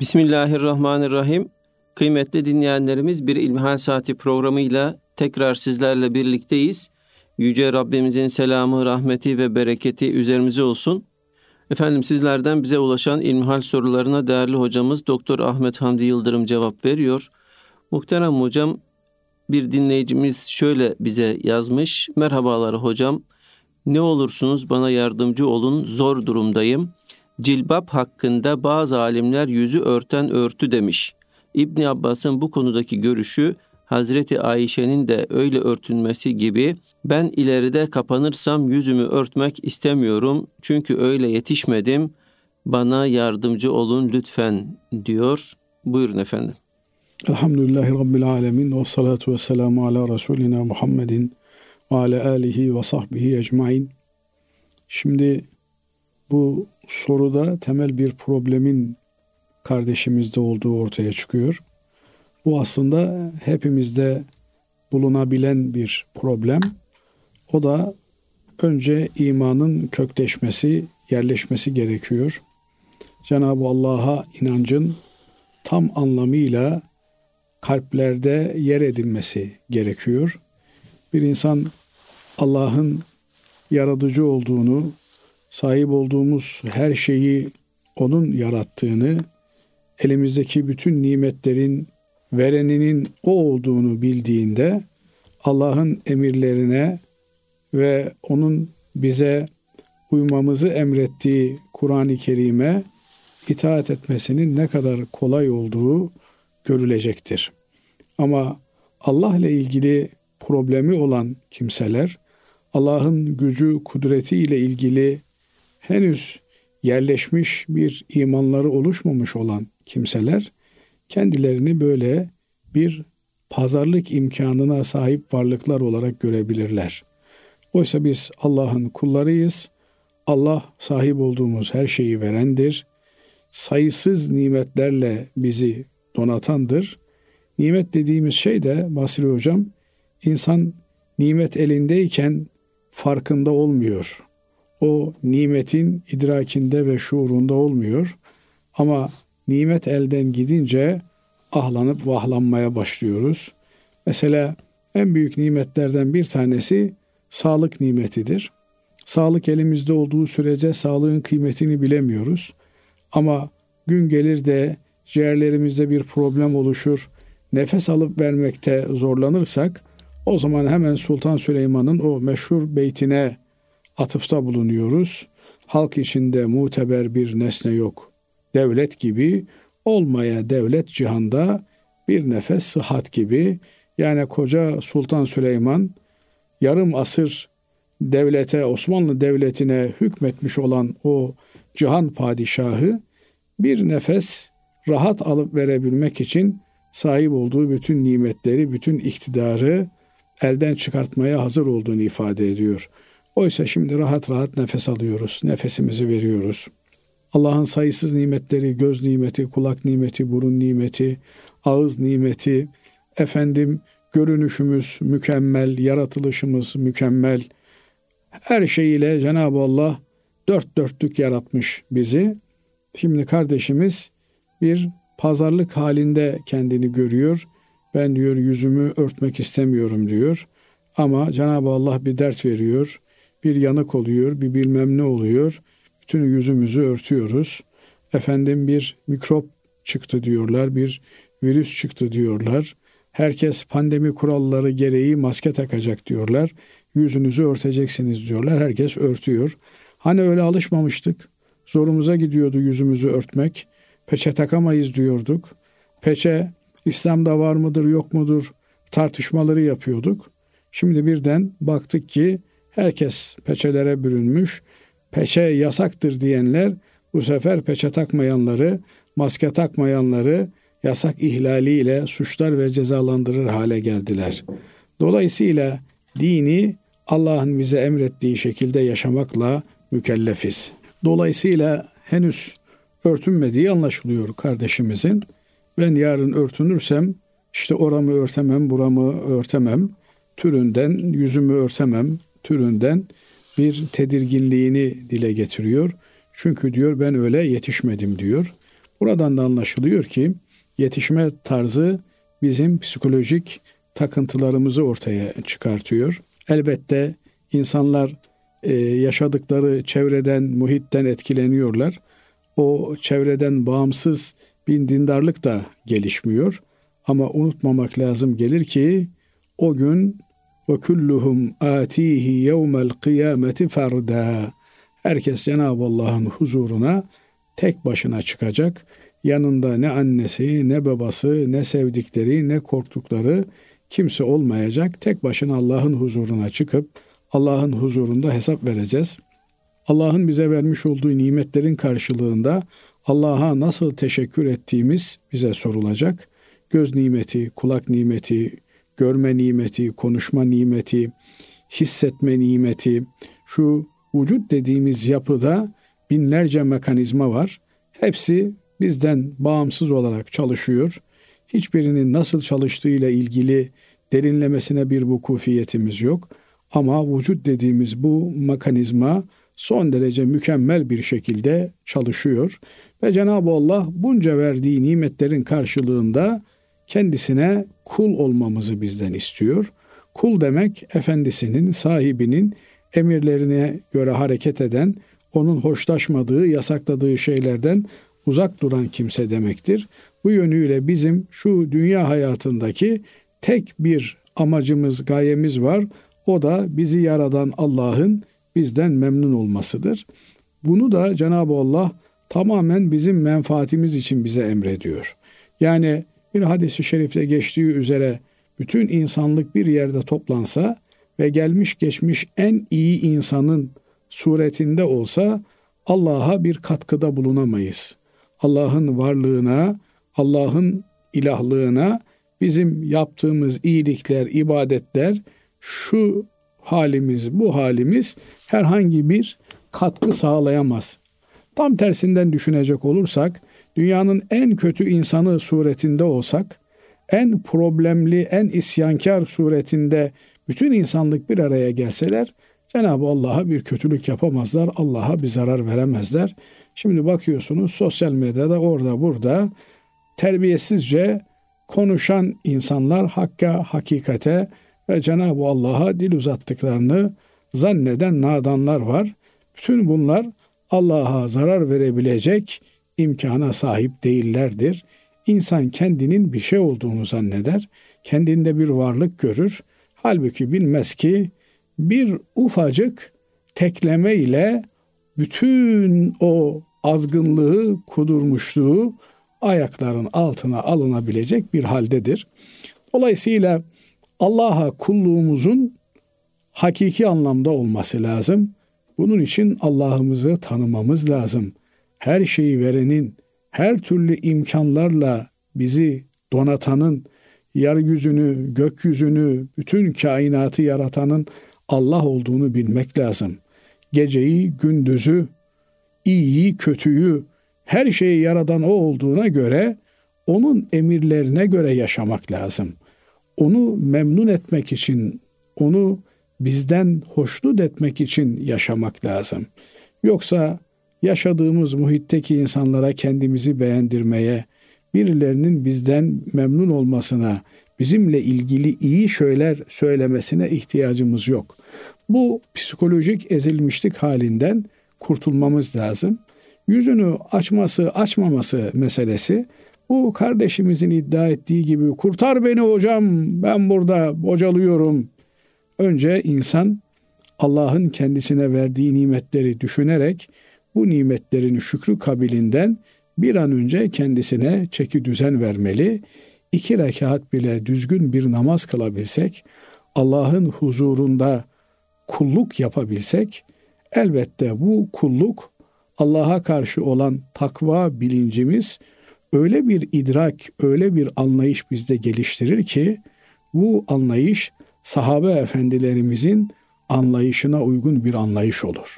Bismillahirrahmanirrahim. Kıymetli dinleyenlerimiz bir İlmihal Saati programıyla tekrar sizlerle birlikteyiz. Yüce Rabbimizin selamı, rahmeti ve bereketi üzerimize olsun. Efendim sizlerden bize ulaşan ilmihal sorularına değerli hocamız Doktor Ahmet Hamdi Yıldırım cevap veriyor. Muhterem hocam bir dinleyicimiz şöyle bize yazmış. Merhabalar hocam. Ne olursunuz bana yardımcı olun. Zor durumdayım. Cilbap hakkında bazı alimler yüzü örten örtü demiş. İbni Abbas'ın bu konudaki görüşü Hazreti Ayşe'nin de öyle örtünmesi gibi ben ileride kapanırsam yüzümü örtmek istemiyorum çünkü öyle yetişmedim. Bana yardımcı olun lütfen diyor. Buyurun efendim. Elhamdülillahi Rabbil Alemin ve salatu ve selamu ala Resulina Muhammedin ve ala alihi ve sahbihi ecmain. Şimdi bu soruda temel bir problemin kardeşimizde olduğu ortaya çıkıyor. Bu aslında hepimizde bulunabilen bir problem. O da önce imanın kökleşmesi, yerleşmesi gerekiyor. Cenab-ı Allah'a inancın tam anlamıyla kalplerde yer edinmesi gerekiyor. Bir insan Allah'ın yaratıcı olduğunu, sahip olduğumuz her şeyi onun yarattığını, elimizdeki bütün nimetlerin vereninin o olduğunu bildiğinde Allah'ın emirlerine ve onun bize uymamızı emrettiği Kur'an-ı Kerim'e itaat etmesinin ne kadar kolay olduğu görülecektir. Ama Allah ile ilgili problemi olan kimseler Allah'ın gücü, kudreti ile ilgili henüz yerleşmiş bir imanları oluşmamış olan kimseler kendilerini böyle bir pazarlık imkanına sahip varlıklar olarak görebilirler. Oysa biz Allah'ın kullarıyız. Allah sahip olduğumuz her şeyi verendir. Sayısız nimetlerle bizi donatandır. Nimet dediğimiz şey de Basri Hocam, insan nimet elindeyken farkında olmuyor. O nimetin idrakinde ve şuurunda olmuyor. Ama nimet elden gidince ahlanıp vahlanmaya başlıyoruz. Mesela en büyük nimetlerden bir tanesi sağlık nimetidir. Sağlık elimizde olduğu sürece sağlığın kıymetini bilemiyoruz. Ama gün gelir de ciğerlerimizde bir problem oluşur, nefes alıp vermekte zorlanırsak o zaman hemen Sultan Süleyman'ın o meşhur beytine atıfta bulunuyoruz. Halk içinde muteber bir nesne yok. Devlet gibi olmaya devlet cihanda bir nefes sıhhat gibi. Yani koca Sultan Süleyman yarım asır devlete, Osmanlı Devleti'ne hükmetmiş olan o cihan padişahı bir nefes rahat alıp verebilmek için sahip olduğu bütün nimetleri, bütün iktidarı elden çıkartmaya hazır olduğunu ifade ediyor. Oysa şimdi rahat rahat nefes alıyoruz, nefesimizi veriyoruz. Allah'ın sayısız nimetleri, göz nimeti, kulak nimeti, burun nimeti, ağız nimeti, efendim görünüşümüz mükemmel, yaratılışımız mükemmel. Her şeyiyle Cenab-ı Allah dört dörtlük yaratmış bizi. Şimdi kardeşimiz bir pazarlık halinde kendini görüyor. Ben diyor yüzümü örtmek istemiyorum diyor. Ama Cenab-ı Allah bir dert veriyor. Bir yanık oluyor, bir bilmem ne oluyor. Bütün yüzümüzü örtüyoruz. Efendim bir mikrop çıktı diyorlar, bir virüs çıktı diyorlar. Herkes pandemi kuralları gereği maske takacak diyorlar. Yüzünüzü örteceksiniz diyorlar. Herkes örtüyor. Hani öyle alışmamıştık. Zorumuza gidiyordu yüzümüzü örtmek. Peçe takamayız diyorduk. Peçe İslam'da var mıdır yok mudur tartışmaları yapıyorduk. Şimdi birden baktık ki herkes peçelere bürünmüş. Peçe yasaktır diyenler bu sefer peçe takmayanları, maske takmayanları yasak ihlaliyle suçlar ve cezalandırır hale geldiler. Dolayısıyla dini Allah'ın bize emrettiği şekilde yaşamakla mükellefiz. Dolayısıyla henüz örtünmediği anlaşılıyor kardeşimizin. Ben yarın örtünürsem işte oramı örtemem, buramı örtemem türünden, yüzümü örtemem türünden bir tedirginliğini dile getiriyor. Çünkü diyor ben öyle yetişmedim diyor. Buradan da anlaşılıyor ki yetişme tarzı bizim psikolojik takıntılarımızı ortaya çıkartıyor. Elbette insanlar e, yaşadıkları çevreden, muhitten etkileniyorlar. O çevreden bağımsız bir dindarlık da gelişmiyor. Ama unutmamak lazım gelir ki o gün ve kulluhum atihi yevmel kıyameti ferda. Herkes Cenab-ı Allah'ın huzuruna tek başına çıkacak. Yanında ne annesi, ne babası, ne sevdikleri, ne korktukları kimse olmayacak. Tek başına Allah'ın huzuruna çıkıp Allah'ın huzurunda hesap vereceğiz. Allah'ın bize vermiş olduğu nimetlerin karşılığında Allah'a nasıl teşekkür ettiğimiz bize sorulacak. Göz nimeti, kulak nimeti, görme nimeti, konuşma nimeti, hissetme nimeti, şu vücut dediğimiz yapıda binlerce mekanizma var. Hepsi bizden bağımsız olarak çalışıyor. Hiçbirinin nasıl çalıştığıyla ilgili derinlemesine bir vukufiyetimiz yok. Ama vücut dediğimiz bu mekanizma son derece mükemmel bir şekilde çalışıyor. Ve Cenab-ı Allah bunca verdiği nimetlerin karşılığında kendisine kul olmamızı bizden istiyor. Kul demek efendisinin, sahibinin emirlerine göre hareket eden, onun hoşlaşmadığı, yasakladığı şeylerden uzak duran kimse demektir. Bu yönüyle bizim şu dünya hayatındaki tek bir amacımız, gayemiz var. O da bizi yaradan Allah'ın bizden memnun olmasıdır. Bunu da Cenab-ı Allah tamamen bizim menfaatimiz için bize emrediyor. Yani bir hadisi şerifte geçtiği üzere bütün insanlık bir yerde toplansa ve gelmiş geçmiş en iyi insanın suretinde olsa Allah'a bir katkıda bulunamayız. Allah'ın varlığına, Allah'ın ilahlığına bizim yaptığımız iyilikler, ibadetler, şu halimiz, bu halimiz herhangi bir katkı sağlayamaz. Tam tersinden düşünecek olursak, dünyanın en kötü insanı suretinde olsak, en problemli, en isyankar suretinde bütün insanlık bir araya gelseler, Cenab-ı Allah'a bir kötülük yapamazlar, Allah'a bir zarar veremezler. Şimdi bakıyorsunuz sosyal medyada orada burada terbiyesizce konuşan insanlar hakka, hakikate ve Cenab-ı Allah'a dil uzattıklarını zanneden nadanlar var. Bütün bunlar Allah'a zarar verebilecek imkana sahip değillerdir. İnsan kendinin bir şey olduğunu zanneder, kendinde bir varlık görür. Halbuki bilmez ki bir ufacık tekleme ile bütün o azgınlığı, kudurmuşluğu ayakların altına alınabilecek bir haldedir. Dolayısıyla Allah'a kulluğumuzun hakiki anlamda olması lazım. Bunun için Allah'ımızı tanımamız lazım. Her şeyi verenin, her türlü imkanlarla bizi donatanın, yeryüzünü, gökyüzünü, bütün kainatı yaratanın Allah olduğunu bilmek lazım. Geceyi, gündüzü, iyiyi, kötüyü, her şeyi yaradan o olduğuna göre onun emirlerine göre yaşamak lazım. Onu memnun etmek için, onu bizden hoşnut etmek için yaşamak lazım. Yoksa yaşadığımız muhitteki insanlara kendimizi beğendirmeye, birilerinin bizden memnun olmasına, bizimle ilgili iyi şeyler söylemesine ihtiyacımız yok. Bu psikolojik ezilmişlik halinden kurtulmamız lazım. Yüzünü açması, açmaması meselesi bu kardeşimizin iddia ettiği gibi kurtar beni hocam ben burada bocalıyorum. Önce insan Allah'ın kendisine verdiği nimetleri düşünerek bu nimetlerin şükrü kabilinden bir an önce kendisine çeki düzen vermeli. İki rekat bile düzgün bir namaz kılabilsek, Allah'ın huzurunda kulluk yapabilsek, elbette bu kulluk Allah'a karşı olan takva bilincimiz öyle bir idrak, öyle bir anlayış bizde geliştirir ki bu anlayış sahabe efendilerimizin anlayışına uygun bir anlayış olur.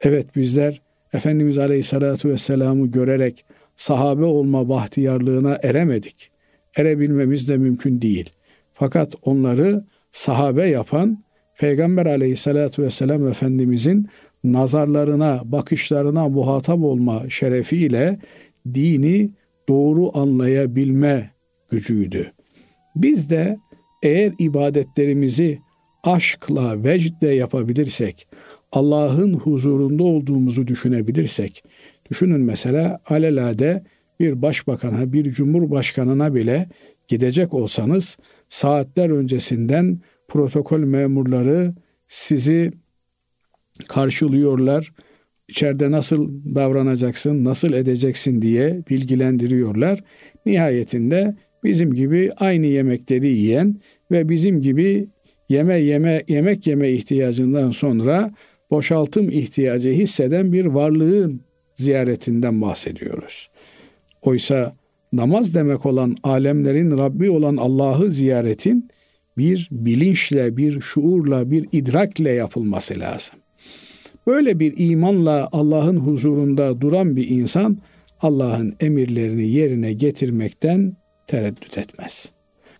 Evet bizler Efendimiz Aleyhisselatü Vesselam'ı görerek sahabe olma bahtiyarlığına eremedik. Erebilmemiz de mümkün değil. Fakat onları sahabe yapan Peygamber Aleyhisselatü Vesselam Efendimizin nazarlarına, bakışlarına muhatap olma şerefiyle dini doğru anlayabilme gücüydü. Biz de eğer ibadetlerimizi aşkla, vecdle yapabilirsek, Allah'ın huzurunda olduğumuzu düşünebilirsek, düşünün mesela alelade bir başbakana, bir cumhurbaşkanına bile gidecek olsanız saatler öncesinden protokol memurları sizi karşılıyorlar. İçeride nasıl davranacaksın, nasıl edeceksin diye bilgilendiriyorlar. Nihayetinde bizim gibi aynı yemekleri yiyen ve bizim gibi yeme yeme yemek yeme ihtiyacından sonra boşaltım ihtiyacı hisseden bir varlığın ziyaretinden bahsediyoruz. Oysa namaz demek olan alemlerin Rabbi olan Allah'ı ziyaretin bir bilinçle, bir şuurla, bir idrakle yapılması lazım. Böyle bir imanla Allah'ın huzurunda duran bir insan Allah'ın emirlerini yerine getirmekten tereddüt etmez.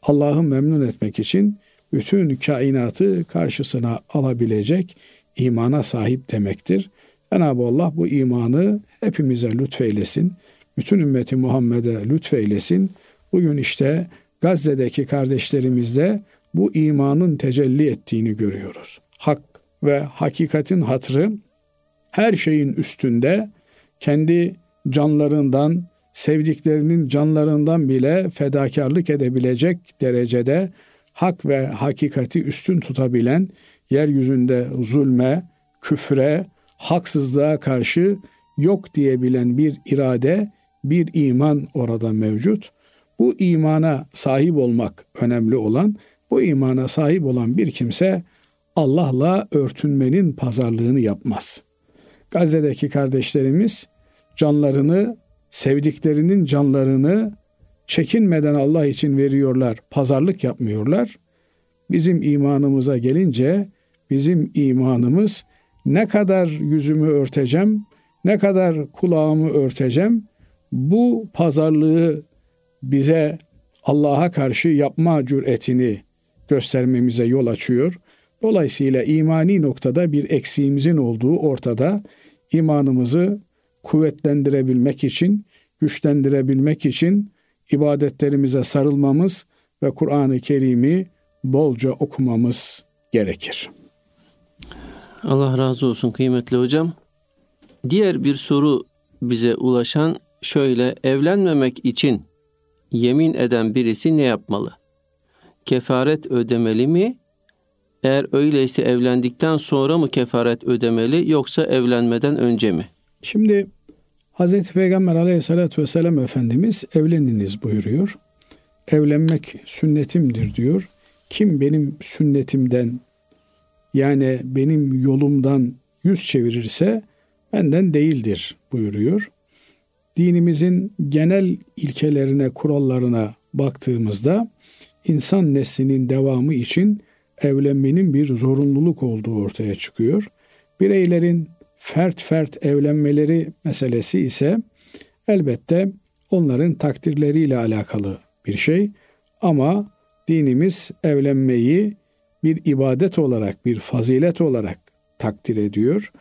Allah'ı memnun etmek için bütün kainatı karşısına alabilecek imana sahip demektir. Cenab-ı Allah bu imanı hepimize lütfeylesin. Bütün ümmeti Muhammed'e lütfeylesin. Bugün işte Gazze'deki kardeşlerimizde bu imanın tecelli ettiğini görüyoruz. Hak ve hakikatin hatrı her şeyin üstünde kendi canlarından, sevdiklerinin canlarından bile fedakarlık edebilecek derecede hak ve hakikati üstün tutabilen, yeryüzünde zulme, küfre, haksızlığa karşı yok diyebilen bir irade, bir iman orada mevcut. Bu imana sahip olmak önemli olan, bu imana sahip olan bir kimse Allah'la örtünmenin pazarlığını yapmaz. Gazze'deki kardeşlerimiz canlarını, sevdiklerinin canlarını çekinmeden Allah için veriyorlar, pazarlık yapmıyorlar. Bizim imanımıza gelince bizim imanımız ne kadar yüzümü örteceğim, ne kadar kulağımı örteceğim, bu pazarlığı bize Allah'a karşı yapma cüretini göstermemize yol açıyor. Dolayısıyla imani noktada bir eksiğimizin olduğu ortada imanımızı kuvvetlendirebilmek için, güçlendirebilmek için ibadetlerimize sarılmamız ve Kur'an-ı Kerim'i bolca okumamız gerekir. Allah razı olsun kıymetli hocam. Diğer bir soru bize ulaşan şöyle evlenmemek için yemin eden birisi ne yapmalı? Kefaret ödemeli mi? Eğer öyleyse evlendikten sonra mı kefaret ödemeli yoksa evlenmeden önce mi? Şimdi Hz. Peygamber aleyhissalatü vesselam Efendimiz evleniniz buyuruyor. Evlenmek sünnetimdir diyor. Kim benim sünnetimden yani benim yolumdan yüz çevirirse benden değildir buyuruyor. Dinimizin genel ilkelerine, kurallarına baktığımızda insan neslinin devamı için evlenmenin bir zorunluluk olduğu ortaya çıkıyor. Bireylerin fert fert evlenmeleri meselesi ise elbette onların takdirleriyle alakalı bir şey ama dinimiz evlenmeyi bir ibadet olarak, bir fazilet olarak takdir ediyor.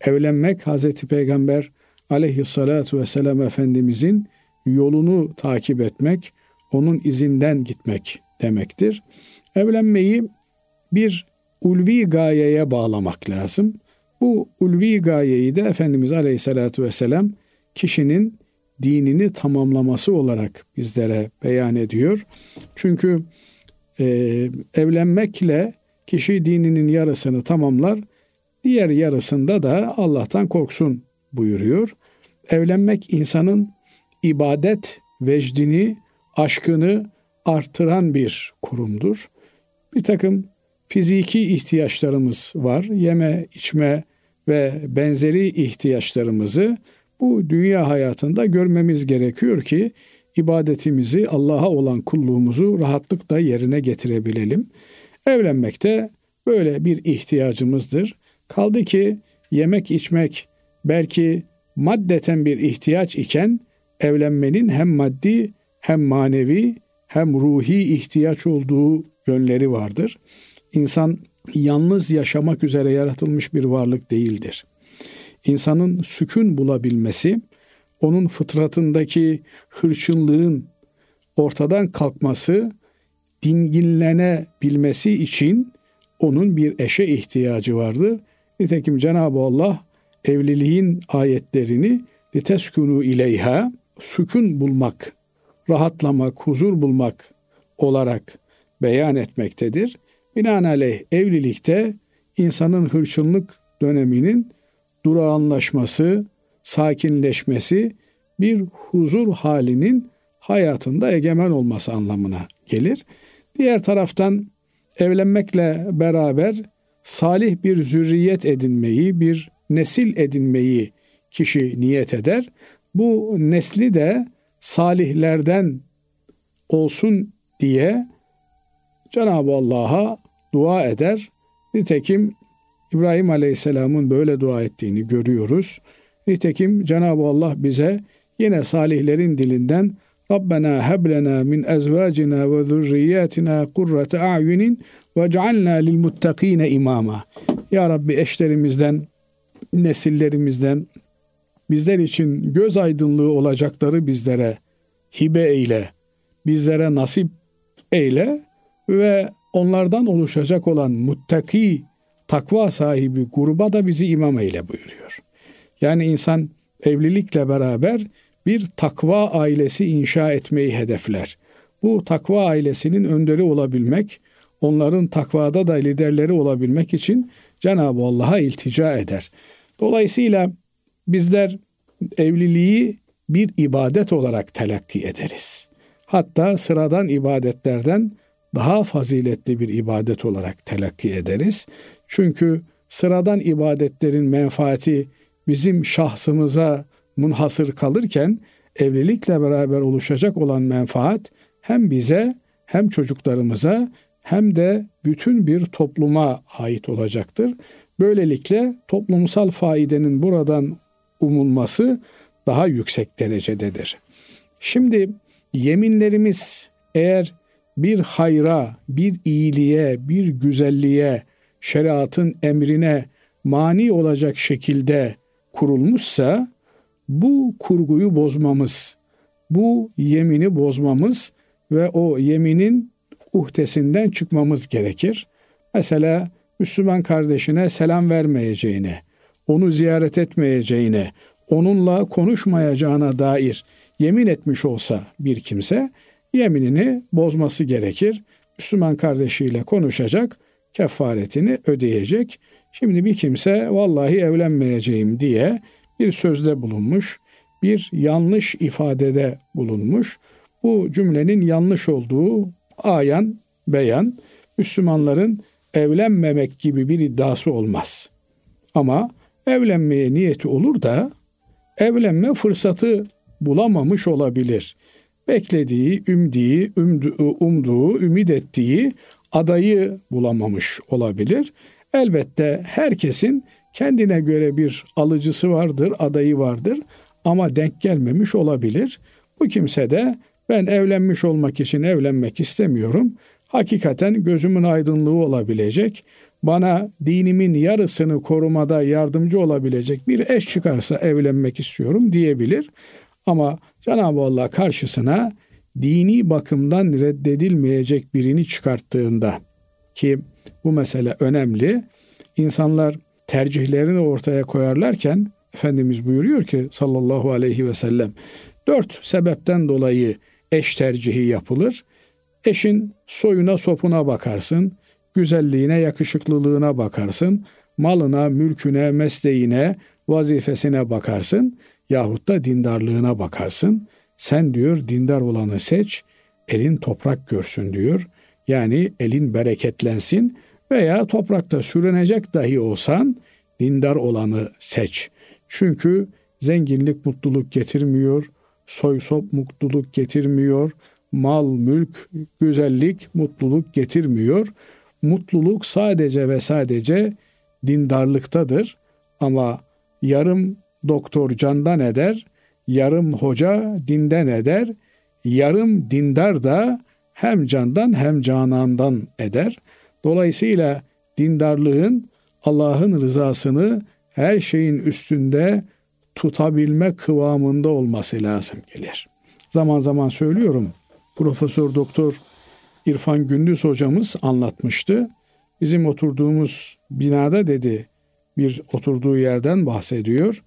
Evlenmek Hazreti Peygamber aleyhissalatu vesselam Efendimizin yolunu takip etmek, onun izinden gitmek demektir. Evlenmeyi bir ulvi gayeye bağlamak lazım. Bu ulvi gayeyi de Efendimiz Aleyhisselatü Vesselam kişinin dinini tamamlaması olarak bizlere beyan ediyor. Çünkü e, evlenmekle kişi dininin yarısını tamamlar, diğer yarısında da Allah'tan korksun buyuruyor. Evlenmek insanın ibadet vecdini, aşkını artıran bir kurumdur. Bir takım fiziki ihtiyaçlarımız var. Yeme, içme ve benzeri ihtiyaçlarımızı bu dünya hayatında görmemiz gerekiyor ki ibadetimizi, Allah'a olan kulluğumuzu rahatlıkla yerine getirebilelim. Evlenmek de böyle bir ihtiyacımızdır. Kaldı ki yemek içmek belki maddeten bir ihtiyaç iken evlenmenin hem maddi hem manevi hem ruhi ihtiyaç olduğu yönleri vardır. İnsan yalnız yaşamak üzere yaratılmış bir varlık değildir. İnsanın sükun bulabilmesi, onun fıtratındaki hırçınlığın ortadan kalkması, dinginlenebilmesi için onun bir eşe ihtiyacı vardır. Nitekim Cenab-ı Allah evliliğin ayetlerini liteskunu ileyha sükun bulmak, rahatlamak, huzur bulmak olarak beyan etmektedir. Binaenaleyh evlilikte insanın hırçınlık döneminin durağanlaşması, sakinleşmesi bir huzur halinin hayatında egemen olması anlamına gelir. Diğer taraftan evlenmekle beraber salih bir zürriyet edinmeyi, bir nesil edinmeyi kişi niyet eder. Bu nesli de salihlerden olsun diye Cenab-ı Allah'a dua eder. Nitekim İbrahim Aleyhisselam'ın böyle dua ettiğini görüyoruz. Nitekim Cenab-ı Allah bize yine salihlerin dilinden Rabbena heblena min ezvacina ve zurriyatina kurrate a'yunin ve cealna lil muttakine imama. Ya Rabbi eşlerimizden, nesillerimizden bizler için göz aydınlığı olacakları bizlere hibe eyle, bizlere nasip eyle ve onlardan oluşacak olan muttaki, takva sahibi gruba da bizi imam eyle buyuruyor. Yani insan evlilikle beraber bir takva ailesi inşa etmeyi hedefler. Bu takva ailesinin önderi olabilmek, onların takvada da liderleri olabilmek için Cenab-ı Allah'a iltica eder. Dolayısıyla bizler evliliği bir ibadet olarak telakki ederiz. Hatta sıradan ibadetlerden daha faziletli bir ibadet olarak telakki ederiz. Çünkü sıradan ibadetlerin menfaati bizim şahsımıza munhasır kalırken evlilikle beraber oluşacak olan menfaat hem bize hem çocuklarımıza hem de bütün bir topluma ait olacaktır. Böylelikle toplumsal faidenin buradan umulması daha yüksek derecededir. Şimdi yeminlerimiz eğer bir hayra, bir iyiliğe, bir güzelliğe, şeriatın emrine mani olacak şekilde kurulmuşsa bu kurguyu bozmamız, bu yemini bozmamız ve o yeminin uhdesinden çıkmamız gerekir. Mesela Müslüman kardeşine selam vermeyeceğine, onu ziyaret etmeyeceğine, onunla konuşmayacağına dair yemin etmiş olsa bir kimse yeminini bozması gerekir. Müslüman kardeşiyle konuşacak, kefaretini ödeyecek. Şimdi bir kimse vallahi evlenmeyeceğim diye bir sözde bulunmuş, bir yanlış ifadede bulunmuş. Bu cümlenin yanlış olduğu ayan, beyan, Müslümanların evlenmemek gibi bir iddiası olmaz. Ama evlenmeye niyeti olur da evlenme fırsatı bulamamış olabilir. Beklediği, ümdiği, umduğu, ümit ettiği adayı bulamamış olabilir. Elbette herkesin kendine göre bir alıcısı vardır, adayı vardır ama denk gelmemiş olabilir. Bu kimse de ben evlenmiş olmak için evlenmek istemiyorum. Hakikaten gözümün aydınlığı olabilecek, bana dinimin yarısını korumada yardımcı olabilecek bir eş çıkarsa evlenmek istiyorum diyebilir. Ama Cenab-ı Allah karşısına dini bakımdan reddedilmeyecek birini çıkarttığında ki bu mesele önemli. İnsanlar tercihlerini ortaya koyarlarken Efendimiz buyuruyor ki sallallahu aleyhi ve sellem dört sebepten dolayı eş tercihi yapılır. Eşin soyuna sopuna bakarsın, güzelliğine, yakışıklılığına bakarsın, malına, mülküne, mesleğine, vazifesine bakarsın yahut da dindarlığına bakarsın. Sen diyor dindar olanı seç, elin toprak görsün diyor. Yani elin bereketlensin veya toprakta sürünecek dahi olsan dindar olanı seç. Çünkü zenginlik mutluluk getirmiyor, soy sop mutluluk getirmiyor, mal, mülk, güzellik mutluluk getirmiyor. Mutluluk sadece ve sadece dindarlıktadır. Ama yarım doktor candan eder, yarım hoca dinden eder, yarım dindar da hem candan hem canandan eder. Dolayısıyla dindarlığın Allah'ın rızasını her şeyin üstünde tutabilme kıvamında olması lazım gelir. Zaman zaman söylüyorum. Profesör Doktor İrfan Gündüz hocamız anlatmıştı. Bizim oturduğumuz binada dedi bir oturduğu yerden bahsediyor.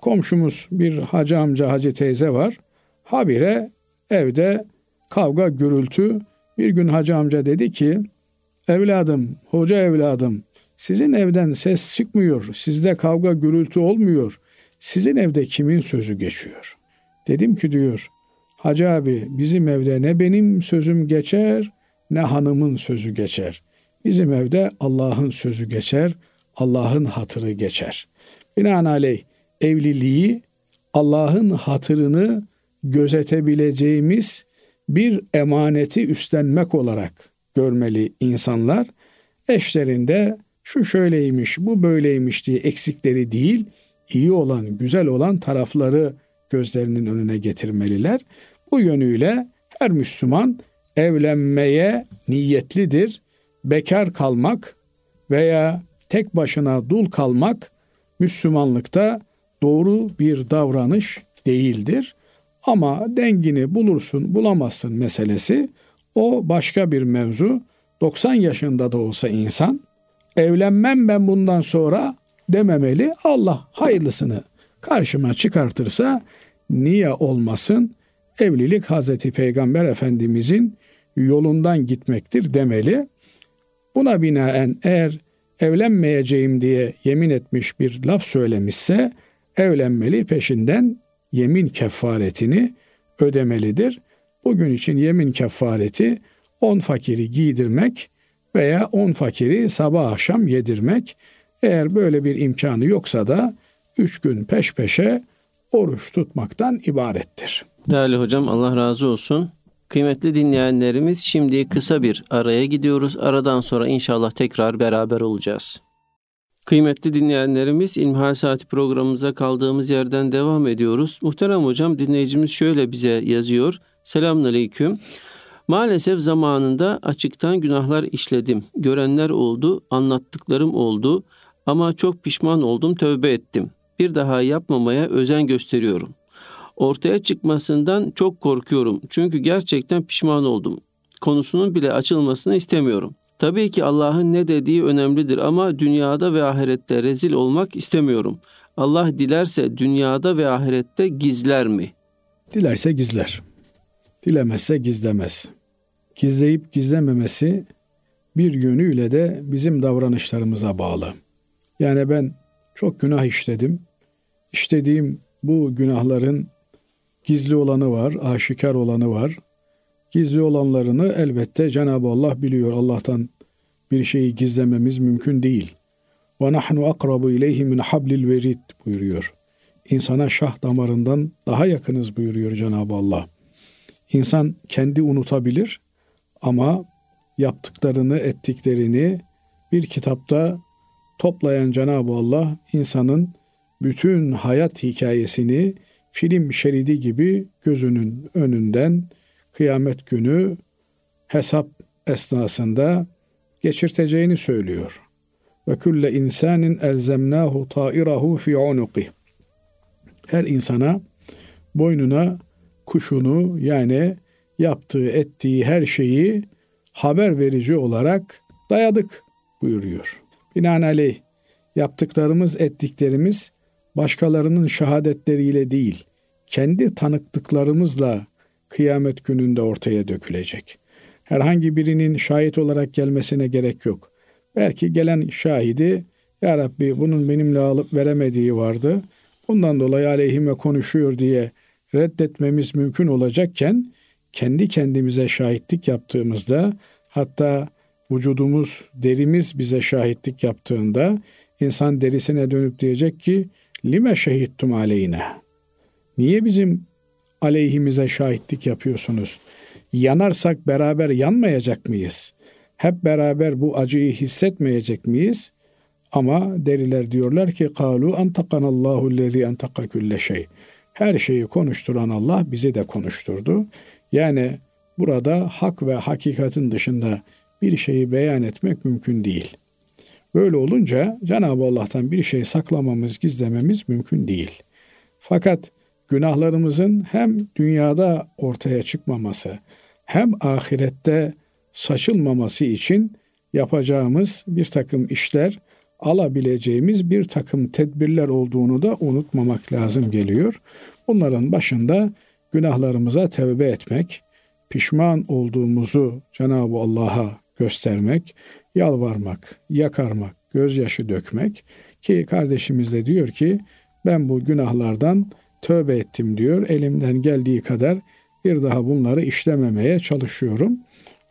Komşumuz bir hacı amca hacı teyze var. Habire evde kavga gürültü. Bir gün hacı amca dedi ki evladım hoca evladım sizin evden ses çıkmıyor. Sizde kavga gürültü olmuyor. Sizin evde kimin sözü geçiyor? Dedim ki diyor Hacı abi bizim evde ne benim sözüm geçer ne hanımın sözü geçer. Bizim evde Allah'ın sözü geçer, Allah'ın hatırı geçer. Binaenaleyh evliliği Allah'ın hatırını gözetebileceğimiz bir emaneti üstlenmek olarak görmeli insanlar. Eşlerinde şu şöyleymiş, bu böyleymiş diye eksikleri değil, iyi olan, güzel olan tarafları gözlerinin önüne getirmeliler. Bu yönüyle her Müslüman evlenmeye niyetlidir. Bekar kalmak veya tek başına dul kalmak Müslümanlıkta doğru bir davranış değildir. Ama dengini bulursun bulamazsın meselesi o başka bir mevzu. 90 yaşında da olsa insan evlenmem ben bundan sonra dememeli. Allah hayırlısını karşıma çıkartırsa niye olmasın? Evlilik Hazreti Peygamber Efendimizin yolundan gitmektir demeli. Buna binaen eğer evlenmeyeceğim diye yemin etmiş bir laf söylemişse evlenmeli peşinden yemin kefaretini ödemelidir. Bugün için yemin kefareti 10 fakiri giydirmek veya 10 fakiri sabah akşam yedirmek. Eğer böyle bir imkanı yoksa da 3 gün peş peşe oruç tutmaktan ibarettir. Değerli hocam Allah razı olsun. Kıymetli dinleyenlerimiz şimdi kısa bir araya gidiyoruz. Aradan sonra inşallah tekrar beraber olacağız. Kıymetli dinleyenlerimiz İlmihal Saati programımıza kaldığımız yerden devam ediyoruz. Muhterem hocam dinleyicimiz şöyle bize yazıyor. Selamünaleyküm. Maalesef zamanında açıktan günahlar işledim. Görenler oldu, anlattıklarım oldu ama çok pişman oldum, tövbe ettim. Bir daha yapmamaya özen gösteriyorum. Ortaya çıkmasından çok korkuyorum. Çünkü gerçekten pişman oldum. Konusunun bile açılmasını istemiyorum. Tabii ki Allah'ın ne dediği önemlidir ama dünyada ve ahirette rezil olmak istemiyorum. Allah dilerse dünyada ve ahirette gizler mi? Dilerse gizler. Dilemezse gizlemez. Gizleyip gizlememesi bir yönüyle de bizim davranışlarımıza bağlı. Yani ben çok günah işledim. İşlediğim bu günahların gizli olanı var, aşikar olanı var. Gizli olanlarını elbette Cenab-ı Allah biliyor. Allah'tan bir şeyi gizlememiz mümkün değil. Ve nahnu akrabu ileyhi min hablil verid buyuruyor. İnsana şah damarından daha yakınız buyuruyor Cenab-ı Allah. İnsan kendi unutabilir ama yaptıklarını, ettiklerini bir kitapta toplayan Cenab-ı Allah insanın bütün hayat hikayesini film şeridi gibi gözünün önünden kıyamet günü hesap esnasında geçirteceğini söylüyor. Ve külle insanin elzemnahu ta'irahu fi unuqi. Her insana boynuna kuşunu yani yaptığı ettiği her şeyi haber verici olarak dayadık buyuruyor. Binaenaleyh yaptıklarımız ettiklerimiz başkalarının şehadetleriyle değil, kendi tanıklıklarımızla kıyamet gününde ortaya dökülecek. Herhangi birinin şahit olarak gelmesine gerek yok. Belki gelen şahidi Ya Rabbi bunun benimle alıp veremediği vardı. Bundan dolayı aleyhime konuşuyor diye reddetmemiz mümkün olacakken kendi kendimize şahitlik yaptığımızda hatta vücudumuz, derimiz bize şahitlik yaptığında insan derisine dönüp diyecek ki lime şehittum aleyhine. Niye bizim aleyhimize şahitlik yapıyorsunuz? Yanarsak beraber yanmayacak mıyız? Hep beraber bu acıyı hissetmeyecek miyiz? Ama deriler diyorlar ki kalu antakanallahu lezi antaka külle şey. Her şeyi konuşturan Allah bizi de konuşturdu. Yani burada hak ve hakikatin dışında bir şeyi beyan etmek mümkün değil. Böyle olunca Cenab-ı Allah'tan bir şey saklamamız, gizlememiz mümkün değil. Fakat günahlarımızın hem dünyada ortaya çıkmaması hem ahirette saçılmaması için yapacağımız bir takım işler, alabileceğimiz bir takım tedbirler olduğunu da unutmamak lazım geliyor. Bunların başında günahlarımıza tevbe etmek, pişman olduğumuzu Cenab-ı Allah'a göstermek, yalvarmak, yakarmak, gözyaşı dökmek ki kardeşimiz de diyor ki ben bu günahlardan tövbe ettim diyor. Elimden geldiği kadar bir daha bunları işlememeye çalışıyorum.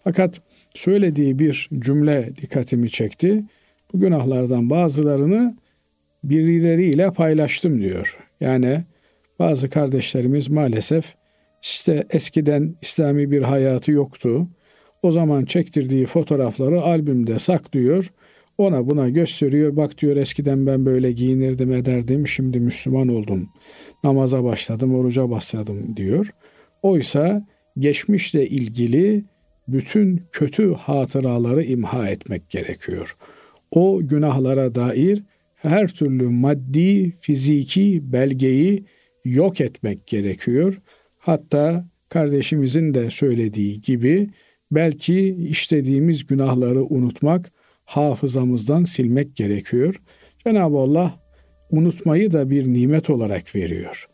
Fakat söylediği bir cümle dikkatimi çekti. Bu günahlardan bazılarını birileriyle paylaştım diyor. Yani bazı kardeşlerimiz maalesef işte eskiden İslami bir hayatı yoktu. O zaman çektirdiği fotoğrafları albümde saklıyor. Ona buna gösteriyor. Bak diyor eskiden ben böyle giyinirdim ederdim. Şimdi Müslüman oldum. Namaza başladım, oruca başladım diyor. Oysa geçmişle ilgili bütün kötü hatıraları imha etmek gerekiyor. O günahlara dair her türlü maddi, fiziki belgeyi yok etmek gerekiyor. Hatta kardeşimizin de söylediği gibi belki işlediğimiz günahları unutmak, hafızamızdan silmek gerekiyor. Cenab-ı Allah unutmayı da bir nimet olarak veriyor.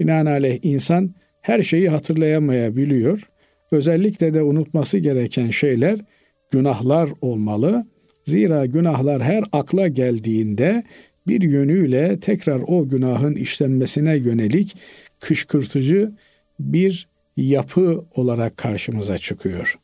Binaenaleyh insan her şeyi hatırlayamayabiliyor. Özellikle de unutması gereken şeyler günahlar olmalı. Zira günahlar her akla geldiğinde bir yönüyle tekrar o günahın işlenmesine yönelik kışkırtıcı bir yapı olarak karşımıza çıkıyor.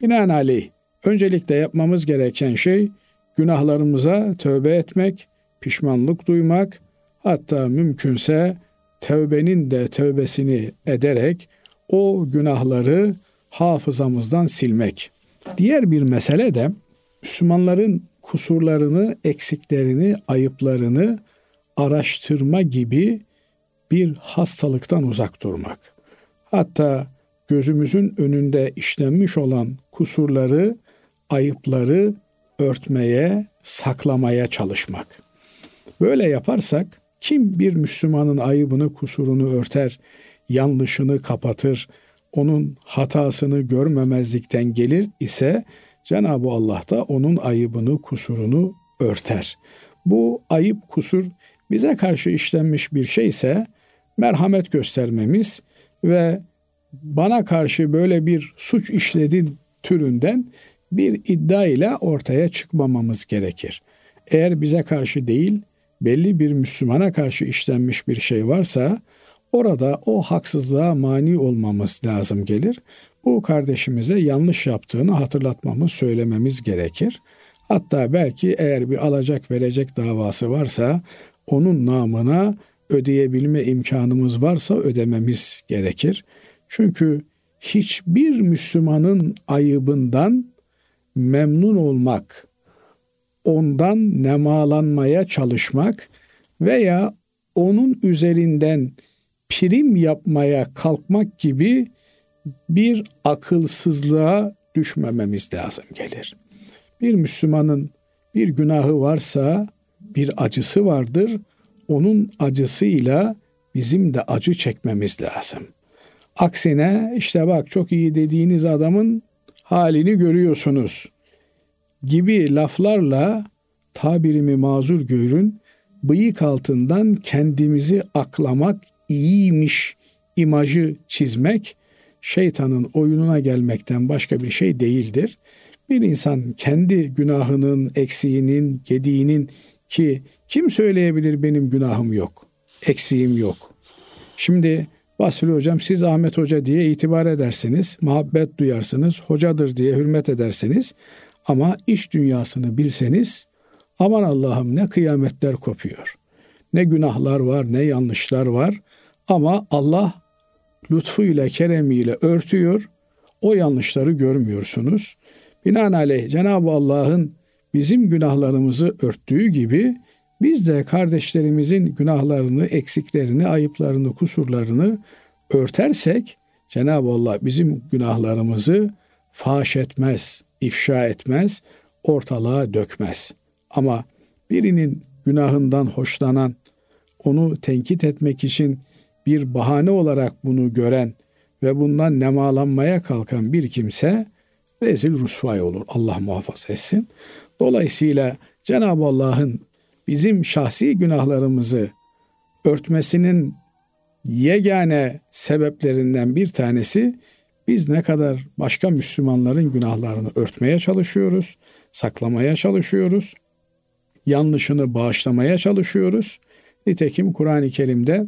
Binaenaleyh öncelikle yapmamız gereken şey günahlarımıza tövbe etmek, pişmanlık duymak, hatta mümkünse tövbenin de tövbesini ederek o günahları hafızamızdan silmek. Diğer bir mesele de Müslümanların kusurlarını, eksiklerini, ayıplarını araştırma gibi bir hastalıktan uzak durmak. Hatta gözümüzün önünde işlenmiş olan kusurları, ayıpları örtmeye, saklamaya çalışmak. Böyle yaparsak kim bir Müslümanın ayıbını, kusurunu örter, yanlışını kapatır, onun hatasını görmemezlikten gelir ise Cenab-ı Allah da onun ayıbını, kusurunu örter. Bu ayıp, kusur bize karşı işlenmiş bir şeyse merhamet göstermemiz ve bana karşı böyle bir suç işledin türünden bir iddia ile ortaya çıkmamamız gerekir. Eğer bize karşı değil, belli bir Müslümana karşı işlenmiş bir şey varsa orada o haksızlığa mani olmamız lazım gelir. Bu kardeşimize yanlış yaptığını hatırlatmamız, söylememiz gerekir. Hatta belki eğer bir alacak verecek davası varsa onun namına ödeyebilme imkanımız varsa ödememiz gerekir. Çünkü hiçbir Müslümanın ayıbından memnun olmak, ondan nemalanmaya çalışmak veya onun üzerinden prim yapmaya kalkmak gibi bir akılsızlığa düşmememiz lazım gelir. Bir Müslümanın bir günahı varsa bir acısı vardır. Onun acısıyla bizim de acı çekmemiz lazım. Aksine işte bak çok iyi dediğiniz adamın halini görüyorsunuz gibi laflarla tabirimi mazur görün bıyık altından kendimizi aklamak iyiymiş imajı çizmek şeytanın oyununa gelmekten başka bir şey değildir. Bir insan kendi günahının, eksiğinin, gediğinin ki kim söyleyebilir benim günahım yok, eksiğim yok. Şimdi Basri hocam siz Ahmet Hoca diye itibar edersiniz, muhabbet duyarsınız, hocadır diye hürmet edersiniz. Ama iş dünyasını bilseniz aman Allah'ım ne kıyametler kopuyor. Ne günahlar var, ne yanlışlar var. Ama Allah lütfuyla, keremiyle örtüyor. O yanlışları görmüyorsunuz. Binaenaleyh Cenab-ı Allah'ın bizim günahlarımızı örttüğü gibi biz de kardeşlerimizin günahlarını, eksiklerini, ayıplarını, kusurlarını örtersek Cenab-ı Allah bizim günahlarımızı faş etmez, ifşa etmez, ortalığa dökmez. Ama birinin günahından hoşlanan, onu tenkit etmek için bir bahane olarak bunu gören ve bundan nemalanmaya kalkan bir kimse rezil rusvay olur. Allah muhafaza etsin. Dolayısıyla Cenab-ı Allah'ın bizim şahsi günahlarımızı örtmesinin yegane sebeplerinden bir tanesi biz ne kadar başka Müslümanların günahlarını örtmeye çalışıyoruz, saklamaya çalışıyoruz, yanlışını bağışlamaya çalışıyoruz. Nitekim Kur'an-ı Kerim'de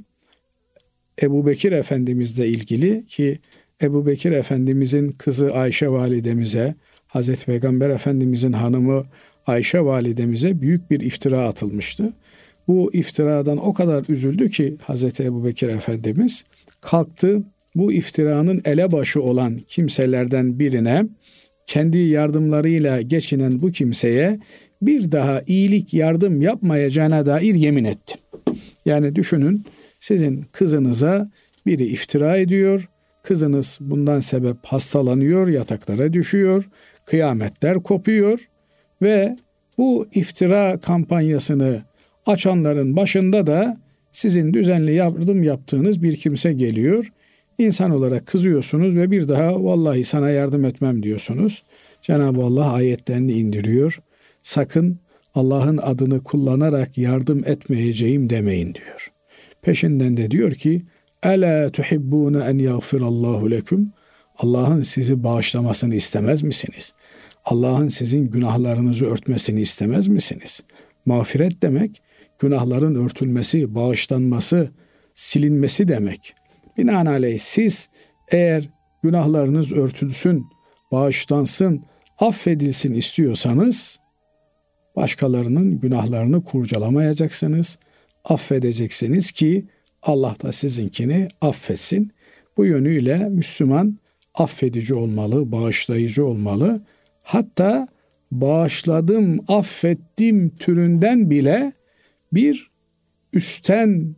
Ebu Bekir Efendimizle ilgili ki Ebu Bekir Efendimizin kızı Ayşe validemize, Hazreti Peygamber Efendimizin hanımı Ayşe validemize büyük bir iftira atılmıştı. Bu iftiradan o kadar üzüldü ki Hazreti Ebu Bekir Efendimiz kalktı bu iftiranın elebaşı olan kimselerden birine kendi yardımlarıyla geçinen bu kimseye bir daha iyilik yardım yapmayacağına dair yemin etti. Yani düşünün sizin kızınıza biri iftira ediyor, kızınız bundan sebep hastalanıyor, yataklara düşüyor, kıyametler kopuyor ve bu iftira kampanyasını açanların başında da sizin düzenli yardım yaptığınız bir kimse geliyor. İnsan olarak kızıyorsunuz ve bir daha vallahi sana yardım etmem diyorsunuz. Cenab-ı Allah ayetlerini indiriyor. Sakın Allah'ın adını kullanarak yardım etmeyeceğim demeyin diyor. Peşinden de diyor ki Ela tuhibbune en yagfirallahu leküm Allah'ın sizi bağışlamasını istemez misiniz? Allah'ın sizin günahlarınızı örtmesini istemez misiniz? Mağfiret demek günahların örtülmesi, bağışlanması, silinmesi demek. Binaenaleyh siz eğer günahlarınız örtülsün, bağışlansın, affedilsin istiyorsanız başkalarının günahlarını kurcalamayacaksınız. Affedeceksiniz ki Allah da sizinkini affetsin. Bu yönüyle Müslüman affedici olmalı, bağışlayıcı olmalı. Hatta bağışladım, affettim türünden bile bir üstten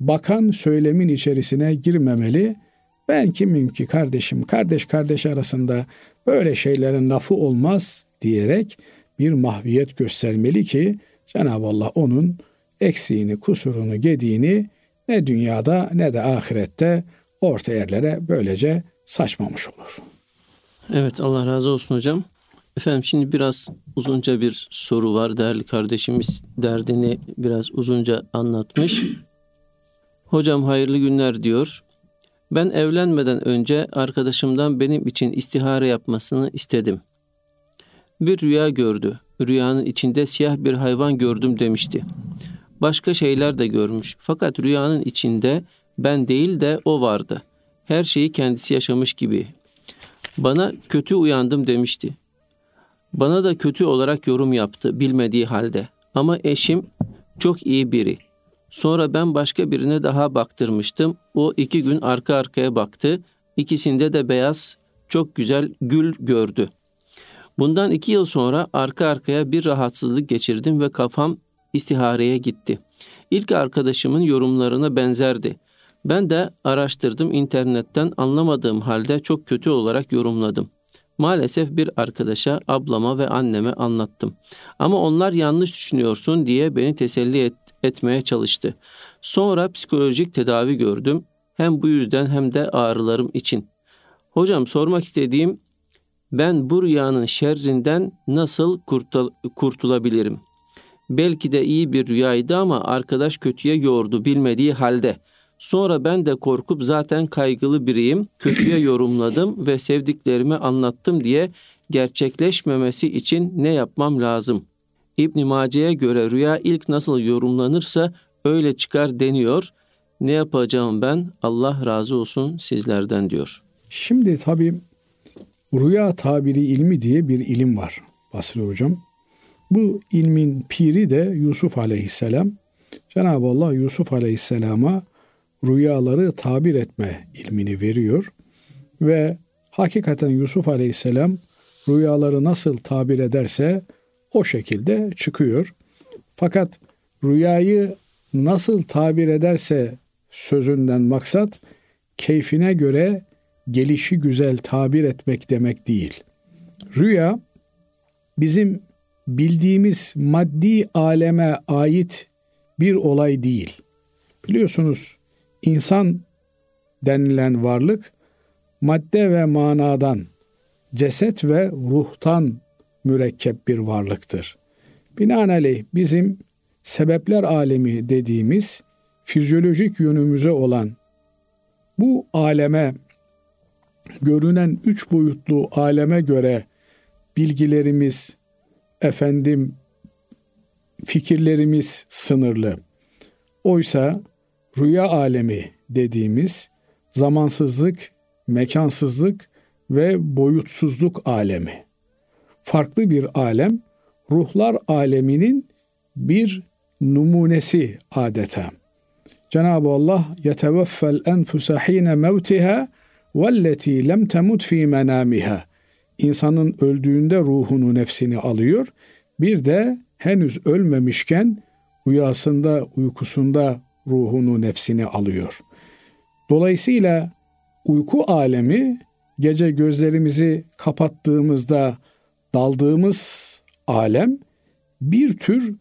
bakan söylemin içerisine girmemeli. Ben kimim ki kardeşim, kardeş kardeş arasında böyle şeylerin lafı olmaz diyerek bir mahviyet göstermeli ki Cenab-ı Allah onun eksiğini, kusurunu, gediğini ne dünyada ne de ahirette orta yerlere böylece saçmamış olur. Evet Allah razı olsun hocam. Efendim şimdi biraz uzunca bir soru var. Değerli kardeşimiz derdini biraz uzunca anlatmış. Hocam hayırlı günler diyor. Ben evlenmeden önce arkadaşımdan benim için istihare yapmasını istedim. Bir rüya gördü. Rüyanın içinde siyah bir hayvan gördüm demişti. Başka şeyler de görmüş. Fakat rüyanın içinde ben değil de o vardı. Her şeyi kendisi yaşamış gibi. Bana kötü uyandım demişti. Bana da kötü olarak yorum yaptı bilmediği halde. Ama eşim çok iyi biri. Sonra ben başka birine daha baktırmıştım. O iki gün arka arkaya baktı. İkisinde de beyaz, çok güzel gül gördü. Bundan iki yıl sonra arka arkaya bir rahatsızlık geçirdim ve kafam istihareye gitti. İlk arkadaşımın yorumlarına benzerdi. Ben de araştırdım internetten anlamadığım halde çok kötü olarak yorumladım. Maalesef bir arkadaşa, ablama ve anneme anlattım. Ama onlar yanlış düşünüyorsun diye beni teselli et, etmeye çalıştı. Sonra psikolojik tedavi gördüm. Hem bu yüzden hem de ağrılarım için. Hocam sormak istediğim ben bu rüyanın şerrinden nasıl kurtul kurtulabilirim? Belki de iyi bir rüyaydı ama arkadaş kötüye yordu bilmediği halde. Sonra ben de korkup zaten kaygılı biriyim, kötüye yorumladım ve sevdiklerimi anlattım diye gerçekleşmemesi için ne yapmam lazım? İbn Mace'ye göre rüya ilk nasıl yorumlanırsa öyle çıkar deniyor. Ne yapacağım ben? Allah razı olsun sizlerden diyor. Şimdi tabii rüya tabiri ilmi diye bir ilim var Basri Hocam. Bu ilmin piri de Yusuf Aleyhisselam. Cenab-ı Allah Yusuf Aleyhisselam'a rüyaları tabir etme ilmini veriyor ve hakikaten Yusuf Aleyhisselam rüyaları nasıl tabir ederse o şekilde çıkıyor. Fakat rüyayı nasıl tabir ederse sözünden maksat keyfine göre gelişi güzel tabir etmek demek değil. Rüya bizim bildiğimiz maddi aleme ait bir olay değil. Biliyorsunuz insan denilen varlık madde ve manadan, ceset ve ruhtan mürekkep bir varlıktır. Binaenaleyh bizim sebepler alemi dediğimiz fizyolojik yönümüze olan bu aleme görünen üç boyutlu aleme göre bilgilerimiz, efendim fikirlerimiz sınırlı. Oysa rüya alemi dediğimiz zamansızlık, mekansızlık ve boyutsuzluk alemi. Farklı bir alem, ruhlar aleminin bir numunesi adeta. Cenab-ı Allah yeteveffel enfuse hine mevtiha velleti lem temut fi menamiha. İnsanın öldüğünde ruhunu, nefsini alıyor. Bir de henüz ölmemişken uyasında, uykusunda ruhunu, nefsini alıyor. Dolayısıyla uyku alemi gece gözlerimizi kapattığımızda daldığımız alem bir tür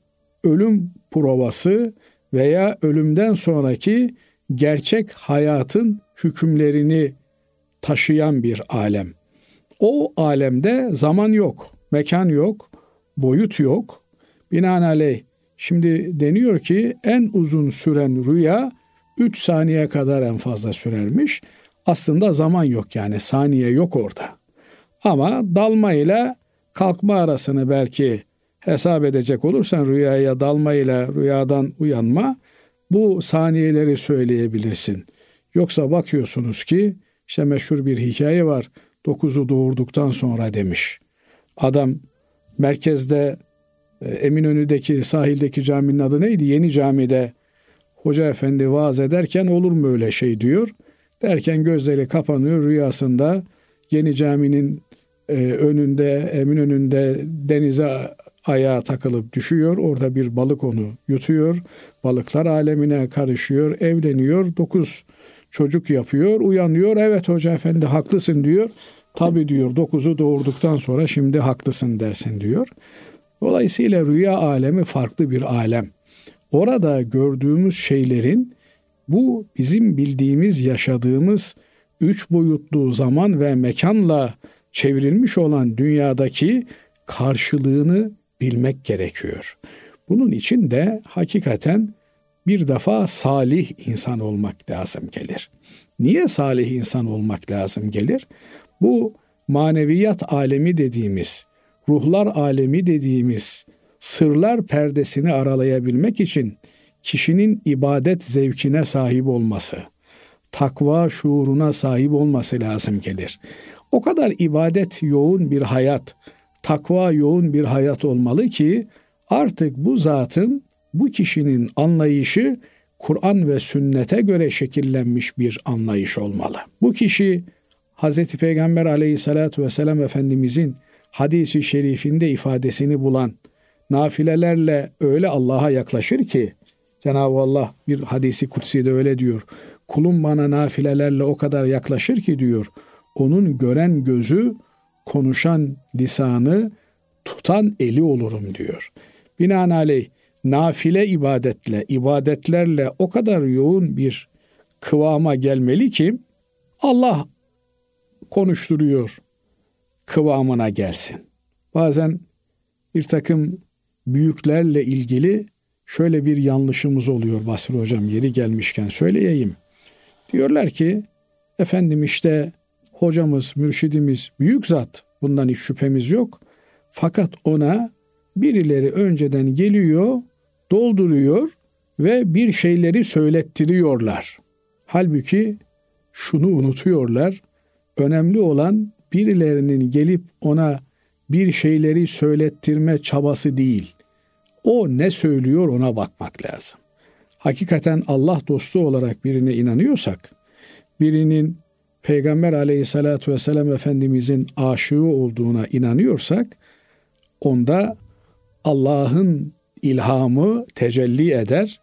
ölüm provası veya ölümden sonraki gerçek hayatın hükümlerini taşıyan bir alem. O alemde zaman yok, mekan yok, boyut yok. Binaenaleyh şimdi deniyor ki en uzun süren rüya 3 saniye kadar en fazla sürermiş. Aslında zaman yok yani saniye yok orada. Ama dalma ile kalkma arasını belki hesap edecek olursan rüyaya dalma ile rüyadan uyanma bu saniyeleri söyleyebilirsin. Yoksa bakıyorsunuz ki işte meşhur bir hikaye var. Dokuzu doğurduktan sonra demiş. Adam merkezde e, Eminönü'deki sahildeki caminin adı neydi? Yeni camide hoca efendi vaaz ederken olur mu öyle şey diyor. Derken gözleri kapanıyor rüyasında yeni caminin e, önünde Eminönü'nde denize ayağa takılıp düşüyor. Orada bir balık onu yutuyor. Balıklar alemine karışıyor, evleniyor. Dokuz çocuk yapıyor, uyanıyor. Evet hoca efendi haklısın diyor. Tabi diyor dokuzu doğurduktan sonra şimdi haklısın dersin diyor. Dolayısıyla rüya alemi farklı bir alem. Orada gördüğümüz şeylerin bu bizim bildiğimiz, yaşadığımız üç boyutlu zaman ve mekanla çevrilmiş olan dünyadaki karşılığını bilmek gerekiyor. Bunun için de hakikaten bir defa salih insan olmak lazım gelir. Niye salih insan olmak lazım gelir? Bu maneviyat alemi dediğimiz, ruhlar alemi dediğimiz sırlar perdesini aralayabilmek için kişinin ibadet zevkine sahip olması, takva şuuruna sahip olması lazım gelir. O kadar ibadet yoğun bir hayat, takva yoğun bir hayat olmalı ki artık bu zatın, bu kişinin anlayışı Kur'an ve sünnete göre şekillenmiş bir anlayış olmalı. Bu kişi Hz. Peygamber aleyhissalatü vesselam Efendimizin hadisi şerifinde ifadesini bulan nafilelerle öyle Allah'a yaklaşır ki Cenab-ı Allah bir hadisi kutsi de öyle diyor. Kulum bana nafilelerle o kadar yaklaşır ki diyor. Onun gören gözü, konuşan lisanı, tutan eli olurum diyor. Binaenaleyh nafile ibadetle, ibadetlerle o kadar yoğun bir kıvama gelmeli ki Allah konuşturuyor kıvamına gelsin. Bazen bir takım büyüklerle ilgili şöyle bir yanlışımız oluyor Basri Hocam yeri gelmişken söyleyeyim. Diyorlar ki efendim işte hocamız, mürşidimiz büyük zat bundan hiç şüphemiz yok. Fakat ona birileri önceden geliyor, dolduruyor ve bir şeyleri söylettiriyorlar. Halbuki şunu unutuyorlar. Önemli olan birilerinin gelip ona bir şeyleri söylettirme çabası değil. O ne söylüyor ona bakmak lazım. Hakikaten Allah dostu olarak birine inanıyorsak, birinin Peygamber aleyhissalatü vesselam Efendimizin aşığı olduğuna inanıyorsak, onda Allah'ın ilhamı tecelli eder,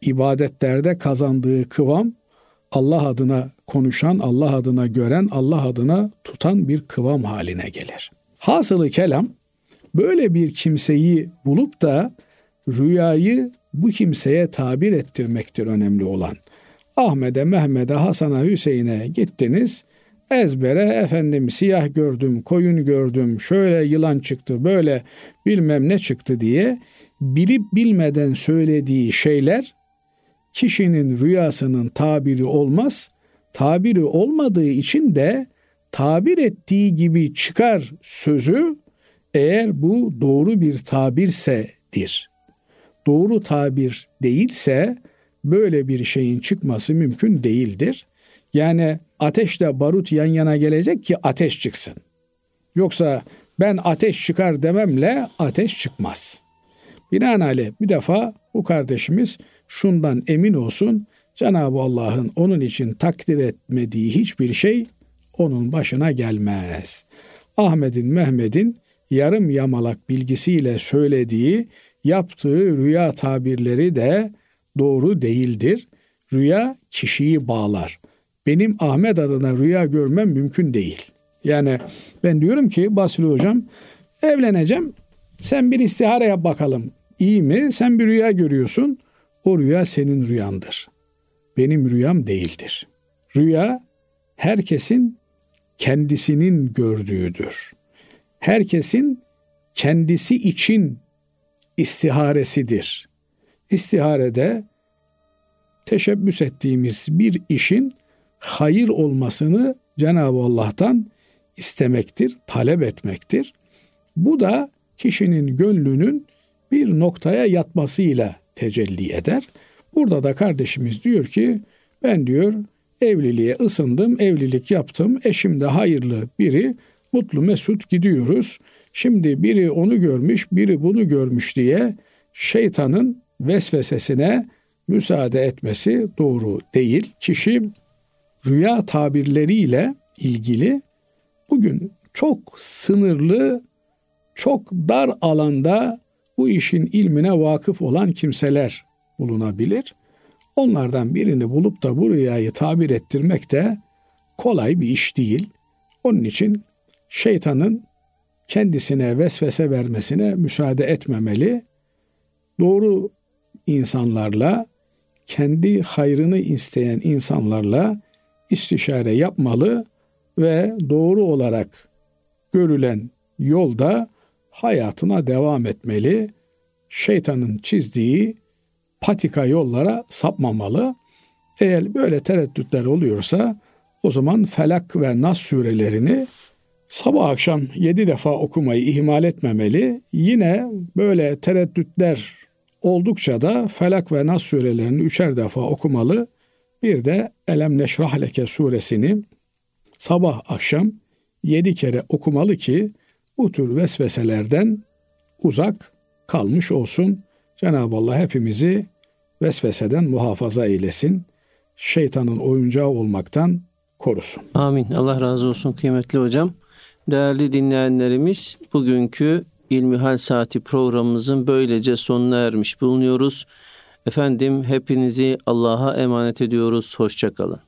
ibadetlerde kazandığı kıvam Allah adına konuşan, Allah adına gören, Allah adına tutan bir kıvam haline gelir. Hasılı kelam böyle bir kimseyi bulup da rüyayı bu kimseye tabir ettirmektir önemli olan. Ahmet'e, Mehmet'e, Hasan'a, Hüseyin'e gittiniz. Ezbere efendim siyah gördüm, koyun gördüm, şöyle yılan çıktı, böyle bilmem ne çıktı diye bilip bilmeden söylediği şeyler kişinin rüyasının tabiri olmaz. Tabiri olmadığı için de tabir ettiği gibi çıkar sözü eğer bu doğru bir tabirsedir. Doğru tabir değilse böyle bir şeyin çıkması mümkün değildir. Yani ateşle barut yan yana gelecek ki ateş çıksın. Yoksa ben ateş çıkar dememle ateş çıkmaz. Binaenaleyh bir defa bu kardeşimiz şundan emin olsun. Cenab-ı Allah'ın onun için takdir etmediği hiçbir şey onun başına gelmez. Ahmet'in, Mehmet'in yarım yamalak bilgisiyle söylediği, yaptığı rüya tabirleri de doğru değildir. Rüya kişiyi bağlar. Benim Ahmet adına rüya görmem mümkün değil. Yani ben diyorum ki Basri hocam evleneceğim. Sen bir istihare yap bakalım. İyi mi? Sen bir rüya görüyorsun. O rüya senin rüyandır. Benim rüyam değildir. Rüya herkesin kendisinin gördüğüdür. Herkesin kendisi için istiharesidir. İstiharede teşebbüs ettiğimiz bir işin hayır olmasını Cenab-ı Allah'tan istemektir, talep etmektir. Bu da kişinin gönlünün bir noktaya yatmasıyla tecelli eder. Burada da kardeşimiz diyor ki ben diyor evliliğe ısındım, evlilik yaptım, eşim de hayırlı biri, mutlu mesut gidiyoruz. Şimdi biri onu görmüş, biri bunu görmüş diye şeytanın vesvesesine müsaade etmesi doğru değil. Kişi rüya tabirleriyle ilgili bugün çok sınırlı, çok dar alanda bu işin ilmine vakıf olan kimseler bulunabilir. Onlardan birini bulup da bu rüyayı tabir ettirmek de kolay bir iş değil. Onun için şeytanın kendisine vesvese vermesine müsaade etmemeli. Doğru insanlarla, kendi hayrını isteyen insanlarla istişare yapmalı ve doğru olarak görülen yolda hayatına devam etmeli. Şeytanın çizdiği patika yollara sapmamalı. Eğer böyle tereddütler oluyorsa o zaman Felak ve Nas surelerini sabah akşam yedi defa okumayı ihmal etmemeli. Yine böyle tereddütler oldukça da Felak ve Nas surelerini üçer defa okumalı. Bir de Elem Neşrah Leke suresini sabah akşam yedi kere okumalı ki bu tür vesveselerden uzak kalmış olsun. Cenab-ı Allah hepimizi vesveseden muhafaza eylesin. Şeytanın oyuncağı olmaktan korusun. Amin. Allah razı olsun kıymetli hocam. Değerli dinleyenlerimiz bugünkü İlmihal Saati programımızın böylece sonuna ermiş bulunuyoruz. Efendim hepinizi Allah'a emanet ediyoruz. Hoşçakalın.